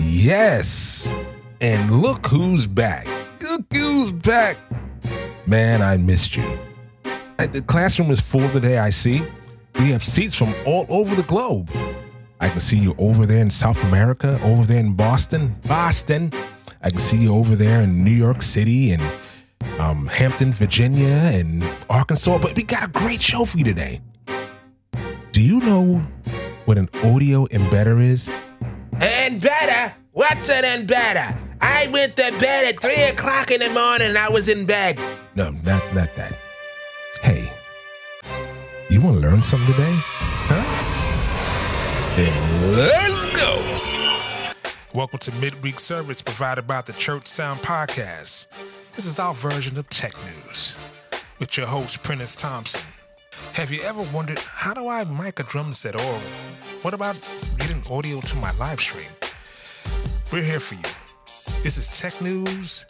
Yes. And look who's back. Look who's back. Man, I missed you. Uh, The classroom is full today, I see. We have seats from all over the globe. I can see you over there in South America, over there in Boston, Boston. I can see you over there in New York City and um, Hampton, Virginia, and Arkansas. But we got a great show for you today. Do you know what an audio embedder is? Embedder? What's an embedder? I went to bed at 3 o'clock in the morning and I was in bed. No, not not that. Hey, you want to learn something today? Huh? Then let's go. Welcome to midweek service provided by the Church Sound Podcast. This is our version of tech news with your host Prentiss Thompson. Have you ever wondered how do I mic a drum set or what about getting audio to my live stream? We're here for you. This is tech news,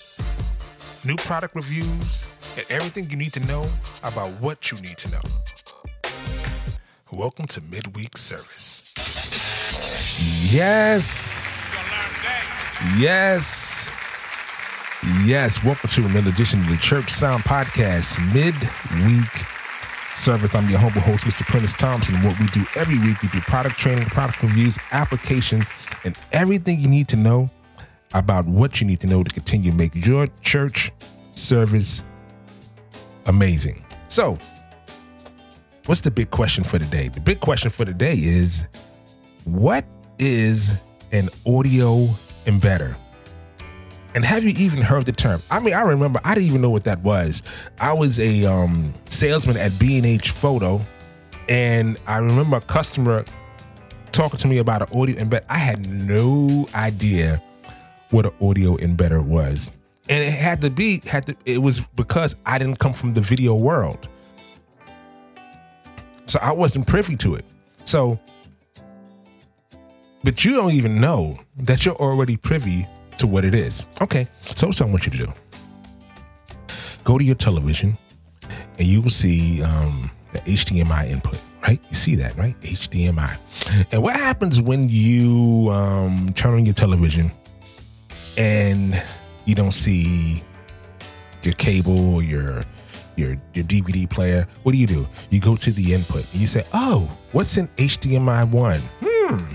new product reviews, and everything you need to know about what you need to know. Welcome to midweek service. Yes. Yes. Yes. Welcome to another edition of the Church Sound Podcast midweek service. I'm your humble host, Mr. Prentiss Thompson. What we do every week, we do product training, product reviews, application, and everything you need to know about what you need to know to continue to make your church service amazing. So, what's the big question for today? The big question for today is what is an audio embedder? And have you even heard the term? I mean, I remember I didn't even know what that was. I was a um, salesman at B&H Photo, and I remember a customer talking to me about an audio embed. I had no idea what an audio embedder was, and it had to be had to. It was because I didn't come from the video world, so I wasn't privy to it. So, but you don't even know that you're already privy to what it is. Okay, so what I want you to do. Go to your television, and you will see um, the HDMI input. Right, you see that, right? HDMI. And what happens when you um, turn on your television and you don't see your cable or your your your DVD player? What do you do? You go to the input and you say, "Oh, what's in HDMI one? Hmm,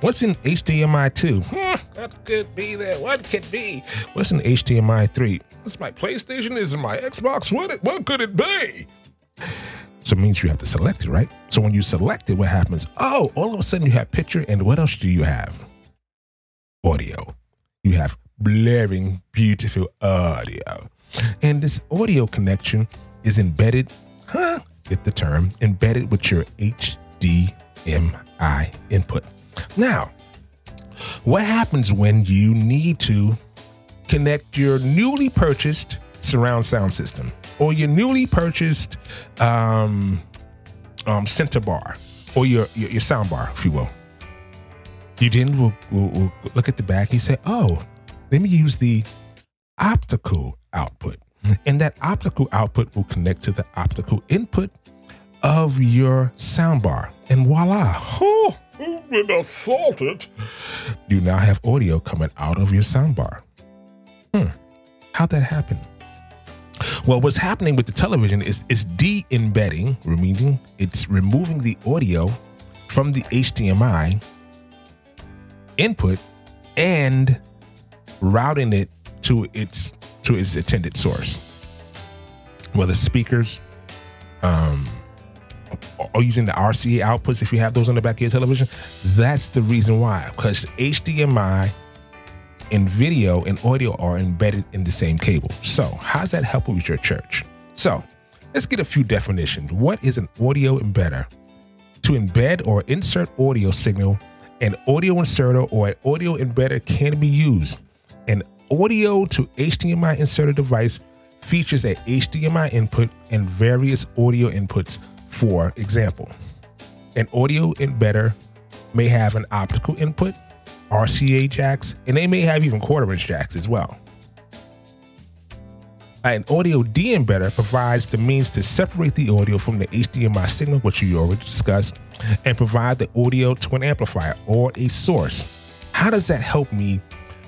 what's in HDMI two? Hmm, that could be that. What could be? What's in HDMI three? What's my PlayStation? Is it my Xbox? What? What could it be?" So it means you have to select it, right? So when you select it, what happens? Oh, all of a sudden you have picture, and what else do you have? Audio. You have blaring, beautiful audio. And this audio connection is embedded, huh? Get the term, embedded with your HDMI input. Now, what happens when you need to connect your newly purchased surround sound system or your newly purchased um, um, center bar or your, your, your sound bar, if you will? You then will, will, will look at the back and you say, oh, let me use the optical output. And that optical output will connect to the optical input of your soundbar. And voila, oh, have thought? You now have audio coming out of your soundbar. Hmm, how'd that happen? Well, what's happening with the television is it's de-embedding, meaning it's removing the audio from the HDMI input and routing it to its to its intended source. Whether speakers, um, or using the RCA outputs, if you have those on the back of your television, that's the reason why. Because HDMI and video and audio are embedded in the same cable. So, how's that help with your church? So, let's get a few definitions. What is an audio embedder? To embed or insert audio signal, an audio inserter or an audio embedder can be used. An audio to HDMI inserter device features a HDMI input and various audio inputs. For example, an audio embedder may have an optical input, RCA jacks, and they may have even quarter inch jacks as well. Uh, an audio D embedder provides the means to separate the audio from the HDMI signal, which you already discussed, and provide the audio to an amplifier or a source. How does that help me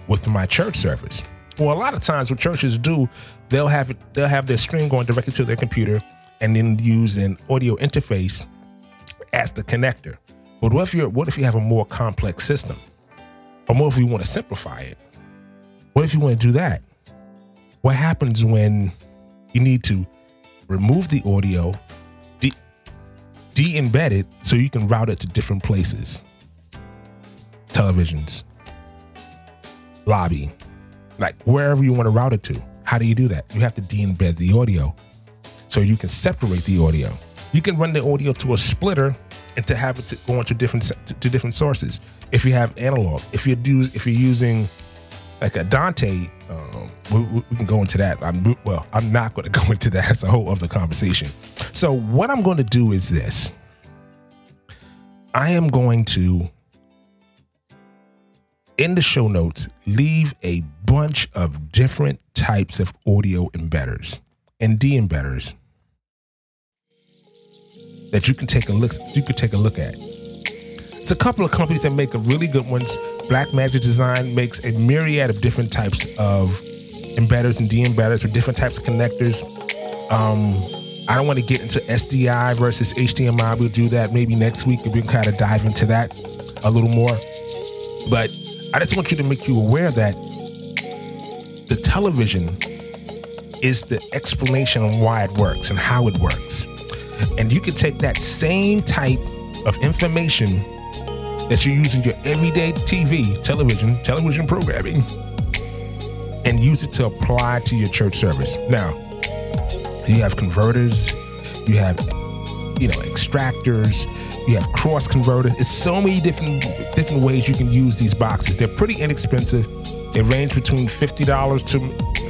with my church service? Well, a lot of times what churches do, they'll have it, they'll have their stream going directly to their computer and then use an audio interface as the connector. But what if you're what if you have a more complex system? Or more if we want to simplify it? What if you want to do that? What happens when you need to remove the audio, de, embed it so you can route it to different places? Televisions, lobby, like wherever you want to route it to. How do you do that? You have to de-embed the audio so you can separate the audio. You can run the audio to a splitter and to have it to go into different to different sources. If you have analog, if you do, if you're using like a Dante, um, we, we, can go into that. I'm, well, I'm not going to go into that. That's a whole other conversation. So what I'm going to do is this. I am going to in the show notes leave a bunch of different types of audio embedders and D embedders that you can take a look you can take a look at. It's a couple of companies that make a really good ones. Blackmagic Design makes a myriad of different types of embedders and de-embedders for different types of connectors. Um, I don't want to get into SDI versus HDMI. We'll do that maybe next week. We can kind of dive into that a little more. But I just want you to make you aware that the television is the explanation on why it works and how it works. And you can take that same type of information that you use in your everyday TV, television, television programming, and use it to apply to your church service. Now, you have converters, you have you know extractors, you have cross converters. It's so many different different ways you can use these boxes. They're pretty inexpensive. They range between fifty dollars to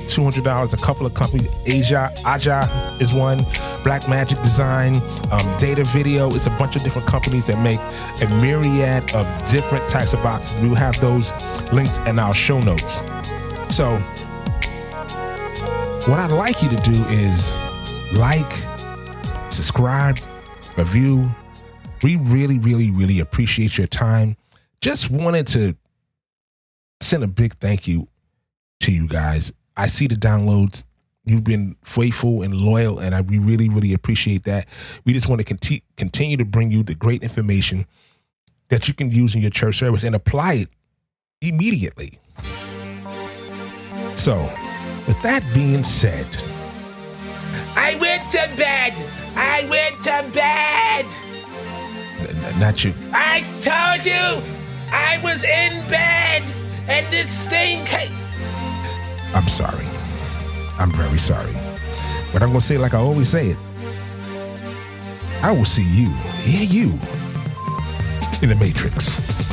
two hundred dollars. A couple of companies, Asia Aja is one, Blackmagic Design, um, Datavideo. It's a bunch of different companies that make a myriad of different types of boxes. We will have those links in our show notes. So, what I'd like you to do is like, subscribe, review. We really, really, really appreciate your time. Just wanted to send a big thank you to you guys. I see the downloads. You've been faithful and loyal, and I we really, really appreciate that. We just want to conti- continue to bring you the great information that you can use in your church service and apply it immediately. So, with that being said, I went to bed. I went to bed. N- not you. I told you I was in bed and this thing came. I'm sorry. I'm very sorry. But I'm going to say like I always say it. I will see you, hear you, in the Matrix.